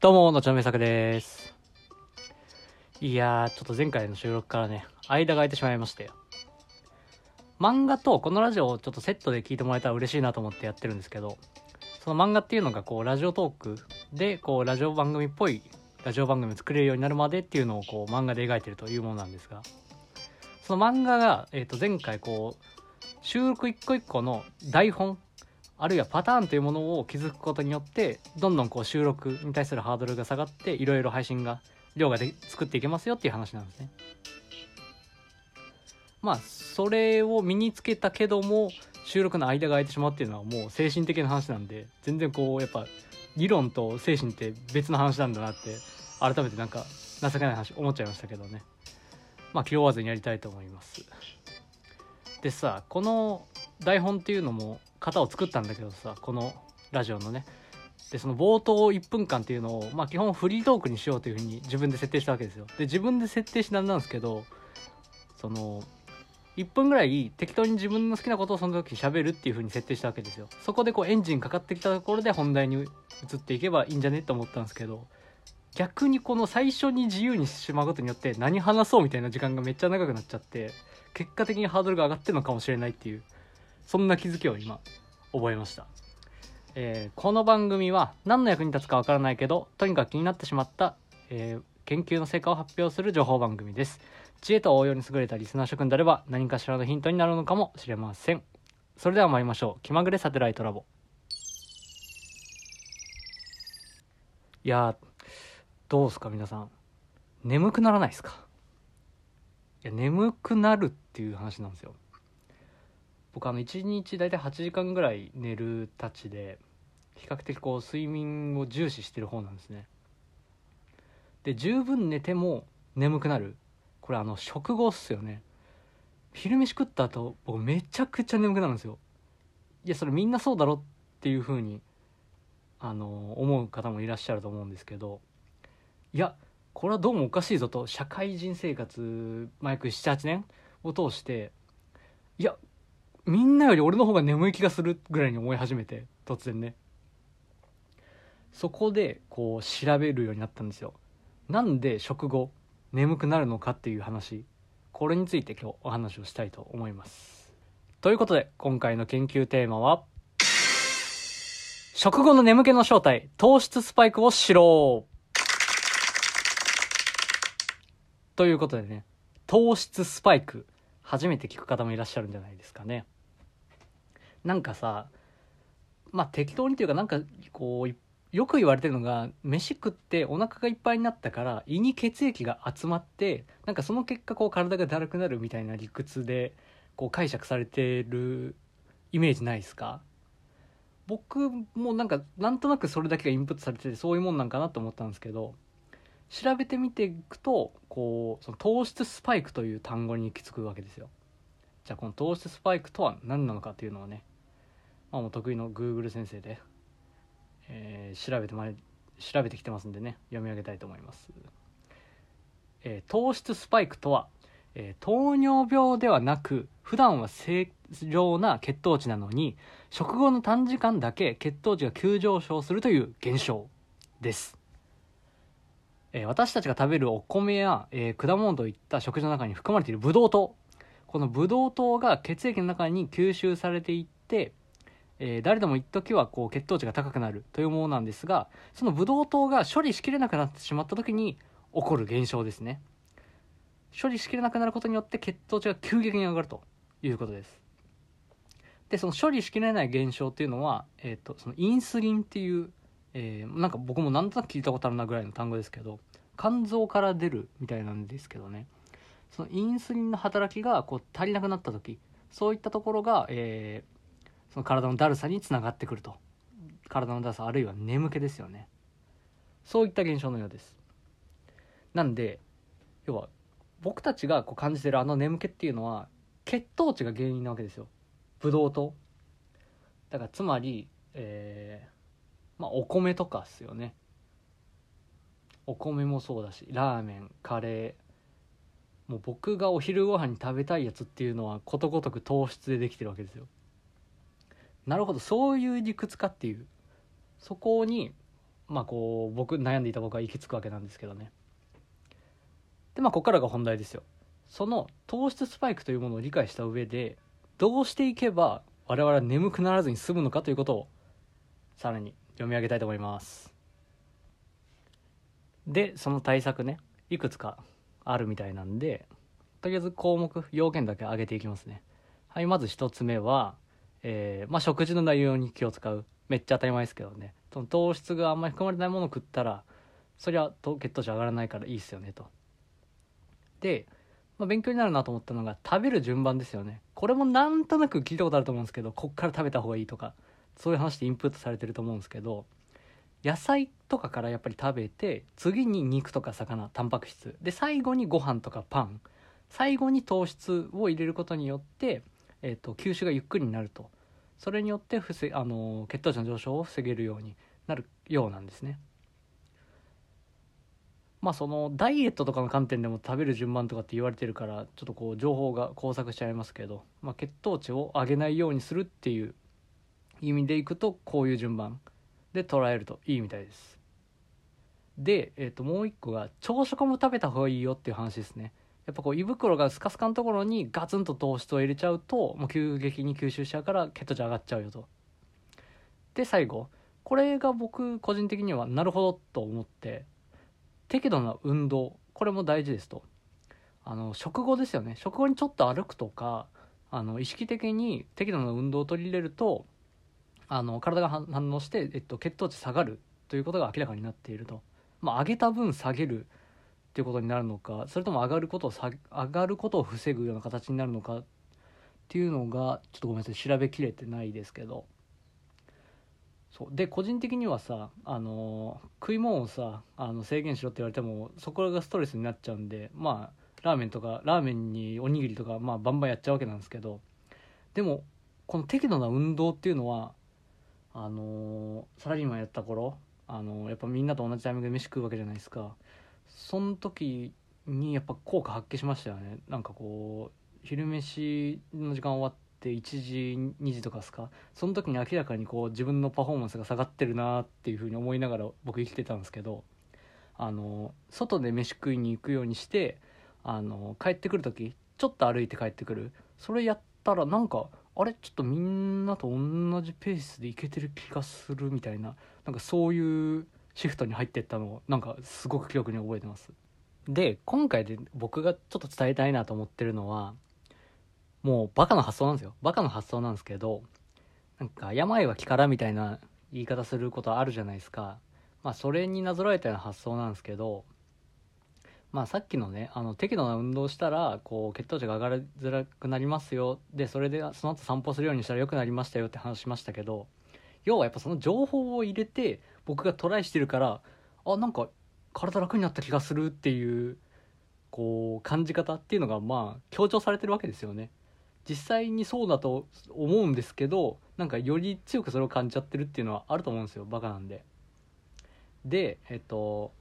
どうも、のちのめさくです。いやー、ちょっと前回の収録からね、間が空いてしまいまして。漫画とこのラジオをちょっとセットで聞いてもらえたら嬉しいなと思ってやってるんですけど、その漫画っていうのがこう、ラジオトークで、こう、ラジオ番組っぽいラジオ番組を作れるようになるまでっていうのをこう、漫画で描いてるというものなんですが、その漫画が、えっ、と、前回こう、収録一個一個の台本あるいはパターンというものを築くことによってどんどんこう収録に対するハードルが下がっていろいろ配信が量がで作っていけますよっていう話なんですね。まあそれを身につけたけども収録の間が空いてしまうっていうのはもう精神的な話なんで全然こうやっぱ理論と精神って別の話なんだなって改めてなんか情けない話思っちゃいましたけどね。まあ気負わずにやりたいと思います。でさこの台本っていうのも型を作ったんだけどさこのラジオのね。でその冒頭1分間っていうのをまあ基本フリートークにしようというふうに自分で設定したわけですよ。で自分で設定しなんなんですけどその1分ぐらい適当に自分の好きなことをその時喋るっていうふうに設定したわけですよ。そこでこうエンジンかかってきたところで本題に移っていけばいいんじゃねって思ったんですけど逆にこの最初に自由にしてしまうことによって何話そうみたいな時間がめっちゃ長くなっちゃって結果的にハードルが上がってるのかもしれないっていうそんな気づきを今覚えました、えーこの番組は何の役に立つかわからないけどとにかく気になってしまった、えー研究の成果を発表する情報番組です。知恵と応用に優れたリスナー諸君であれば何かしらのヒントになるのかもしれません。それでは参りましょう。気まぐれサテライトラボ。いやどうすか皆さん。眠くならないですか？いや眠くなるっていう話なんですよ。僕あの1日大体8時間ぐらい寝るたちで比較的こう睡眠を重視してる方なんですね。で十分寝ても眠くなる。これあの食後っすよね。昼飯食った後僕めちゃくちゃ眠くなるんですよ。いやそれみんなそうだろっていう風にあの思う方もいらっしゃると思うんですけど。いやこれはどうもおかしいぞと社会人生活まあ約78年を通していやみんなより俺の方が眠い気がするぐらいに思い始めて突然ね。そこでこう調べるようになったんですよ。なんで食後眠くなるのかっていう話。これについて今日お話をしたいと思います。ということで今回の研究テーマは食後の眠気の正体糖質スパイクを知ろう。ということでね糖質スパイク。初めて聞く方もいらっしゃるんじゃないですかね。なんかさまあ適当にというかなんかこうよく言われてるのが飯食ってお腹がいっぱいになったから胃に血液が集まってなんかその結果こう体がだるくなるみたいな理屈でこう解釈されてるイメージないですか？僕もなんかなんとなくそれだけがインプットされててそういうもんなんかなと思ったんですけど調べてみていくとこうその糖質スパイクという単語に行き着くわけですよ。じゃあこの糖質スパイクとは何なのかというのをね、まあ、もう得意の Google 先生で、えー調べてまい調べてきてますんでね読み上げたいと思います、えー糖質スパイクとは、えー糖尿病ではなく普段は正常な血糖値なのに食後の短時間だけ血糖値が急上昇するという現象です。えー私たちが食べるお米や、えー果物といった食事の中に含まれているブドウ糖。このブドウ糖が血液の中に吸収されていって、えー誰でも一時はこう血糖値が高くなるというものなんですがそのブドウ糖が処理しきれなくなってしまった時に起こる現象ですね。処理しきれなくなることによって血糖値が急激に上がるということです。でその処理しきれない現象っていうのは、えー、とそのインスリンっていうえーなんか僕もなんとなく聞いたことあるなぐらいの単語ですけど肝臓から出るみたいなんですけどね。そのインスリンの働きがこう足りなくなった時そういったところが、えーその体のだるさにつながってくると。体のだるさあるいは眠気ですよね。そういった現象のようです。なんで要は僕たちがこう感じてるあの眠気っていうのは血糖値が原因なわけですよ。ブドウ糖。だからつまりえーまあお米とかっすよね。お米もそうだしラーメンカレー。もう僕がお昼ご飯に食べたいやつっていうのはことごとく糖質でできてるわけですよ。なるほどそういう理屈かっていう。そこにまあこう僕悩んでいた僕は行き着くわけなんですけどね。でまあここからが本題ですよ。その糖質スパイクというものを理解した上でどうしていけば我々は眠くならずに済むのかということをさらに読み上げたいと思います。でその対策ねいくつかあるみたいなんでとりあえず項目要件だけ上げていきますね。はいまず1つ目は、えーまあ、食事の内容に気を使う。めっちゃ当たり前ですけどね。その糖質があんまり含まれないものを食ったらそりゃ血糖値上がらないからいいっすよねと。で、まあ、勉強になるなと思ったのが食べる順番ですよね。これもなんとなく聞いたことあると思うんですけどこっから食べた方がいいとか。そういう話でインプットされてると思うんですけど野菜とかからやっぱり食べて次に肉とか魚タンパク質。で最後にご飯とかパン。最後に糖質を入れることによって、えーと、吸収がゆっくりになると。それによって防あの血糖値の上昇を防げるようになるようなんですね。まあそのダイエットとかの観点でも食べる順番とかって言われてるからちょっとこう情報が交錯しちゃいますけど、まあ、血糖値を上げないようにするっていう意味でいくとこういう順番で捉えるといいみたいです。で、えー、ともう一個が朝食も食べた方がいいよっていう話ですね。やっぱこう胃袋がスカスカのところにガツンと糖質を入れちゃうともう急激に吸収しちゃうから血糖値上がっちゃうよと。で最後これが僕個人的にはなるほどと思って適度な運動これも大事ですと。あの食後ですよね食後にちょっと歩くとかあの意識的に適度な運動を取り入れるとあの体が反応して、えっと、血糖値下がるということが明らかになっていると。まあ、上げた分下げるっていうことになるのかそれとも上がることを上がることを防ぐような形になるのかっていうのがちょっとごめんなさい調べきれてないですけど。そう。で個人的にはさあの食い物をさあの制限しろって言われてもそこがストレスになっちゃうんでまあラーメンとかラーメンにおにぎりとかまあバンバンやっちゃうわけなんですけど。でもこの適度な運動っていうのはあのサラリーマンやった頃あのやっぱみんなと同じタイミングで飯食うわけじゃないですか。その時にやっぱ効果発揮しましたよね。なんかこう昼飯の時間終わって1時2時とかですか？その時に明らかにこう自分のパフォーマンスが下がってるなっていうふうに思いながら僕生きてたんですけどあの外で飯食いに行くようにしてあの帰ってくる時ちょっと歩いて帰ってくる。それやったらなんかあれちょっとみんなと同じペースでいけてる気がするみたいななんかそういうシフトに入ってったのをなんかすごく記憶に覚えてます。で今回で僕がちょっと伝えたいなと思ってるのはもうバカの発想なんですよ。バカの発想なんですけどなんか病は気からみたいな言い方することあるじゃないですか。まあそれになぞらえたような発想なんですけどまあさっきのねあの適度な運動したらこう血糖値が上がりづらくなりますよ。でそれでその後散歩するようにしたら良くなりましたよって話しましたけど要はやっぱその情報を入れて僕がトライしてるからあなんか体楽になった気がするっていうこう感じ方っていうのがまあ強調されてるわけですよね。実際にそうだと思うんですけどなんかより強くそれを感じちゃってるっていうのはあると思うんですよ。バカなんで。でえっと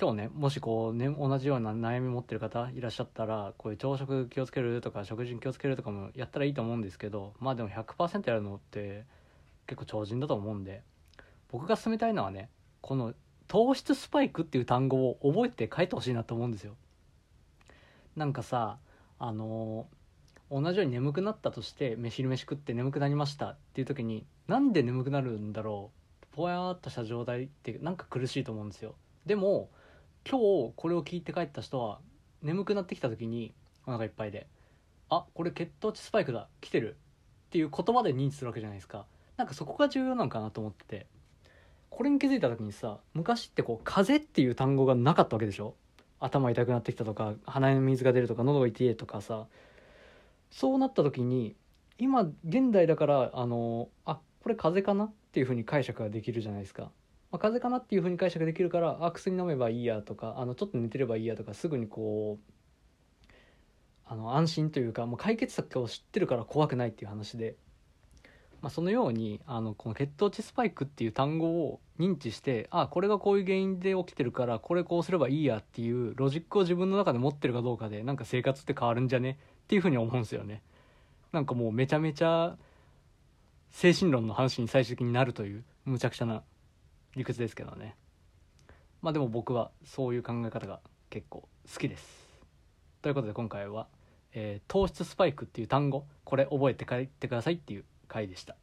今日ねもしこうね同じような悩み持ってる方いらっしゃったらこういう朝食気をつけるとか食事に気をつけるとかもやったらいいと思うんですけどまあでも100%やるのって結構超人だと思うんで僕が勧めたいのはねこの糖質スパイクっていう単語を覚えて書いてほしいなと思うんですよ。なんかさあのー、同じように眠くなったとして飯昼飯食って眠くなりましたっていう時になんで眠くなるんだろうぼやーっとした状態ってなんか苦しいと思うんですよ。でも今日これを聞いて帰った人は眠くなってきた時にお腹いっぱいであこれ血糖値スパイクだ来てるっていう言葉で認知するわけじゃないですか。なんかそこが重要なのかなと思っててこれに気づいた時にさ昔ってこう風邪っていう単語がなかったわけでしょ？頭痛くなってきたとか鼻に水が出るとか喉が痛いとかさそうなった時に今現代だからあのあこれ風邪かな？っていうふうに解釈ができるじゃないですか。まあ、風邪かなっていうふうに解釈できるからあ薬飲めばいいやとかあのちょっと寝てればいいやとかすぐにこうあの安心というかもう解決策を知ってるから怖くないっていう話で、まあ、そのようにあのこの血糖値スパイクっていう単語を認知してあこれがこういう原因で起きてるからこれこうすればいいやっていうロジックを自分の中で持ってるかどうかでなんか生活って変わるんじゃね？っていうふうに思うんですよね。なんかもうめちゃめちゃ精神論の話に最終的になるというむちゃくちゃな理屈ですけどね。まあでも僕はそういう考え方が結構好きです。ということで今回は、えー糖質スパイクっていう単語これ覚えて帰ってくださいっていう回でした。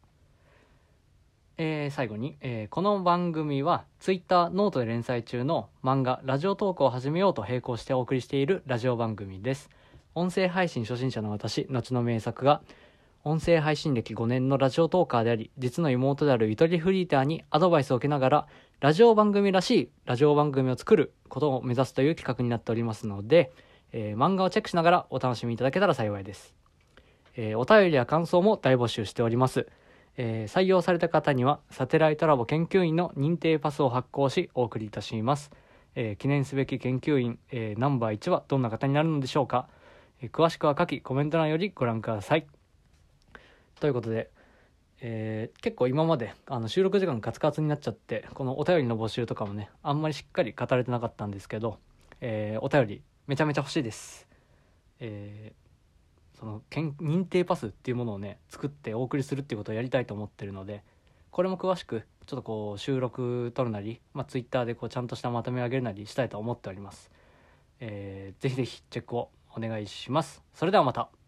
えー最後に、えーこの番組は Twitter ノートで連載中の漫画ラジオトークを始めようと並行してお送りしているラジオ番組です。音声配信初心者の私後の名作が音声配信歴5年のラジオトーカーであり実の妹であるゆとりフリーターにアドバイスを受けながらラジオ番組らしいラジオ番組を作ることを目指すという企画になっておりますので、えー漫画をチェックしながらお楽しみいただけたら幸いです、えーお便りや感想も大募集しております。えー採用された方にはサテライトラボ研究員の認定パスを発行しお送りいたします、え記念すべき研究員、えナンバー1はどんな方になるのでしょうか、え詳しくは下記コメント欄よりご覧ください。ということで、えー結構今まであの収録時間カツカツになっちゃってこのお便りの募集とかもねあんまりしっかり語れてなかったんですけど、えーお便りめちゃめちゃ欲しいです。えーその認定パスっていうものをね作ってお送りするっていうことをやりたいと思ってるのでこれも詳しくちょっとこう収録撮るなり、まあ、Twitter でこうちゃんとしたまとめ上げるなりしたいと思っております、えーぜひぜひチェックをお願いします。それではまた。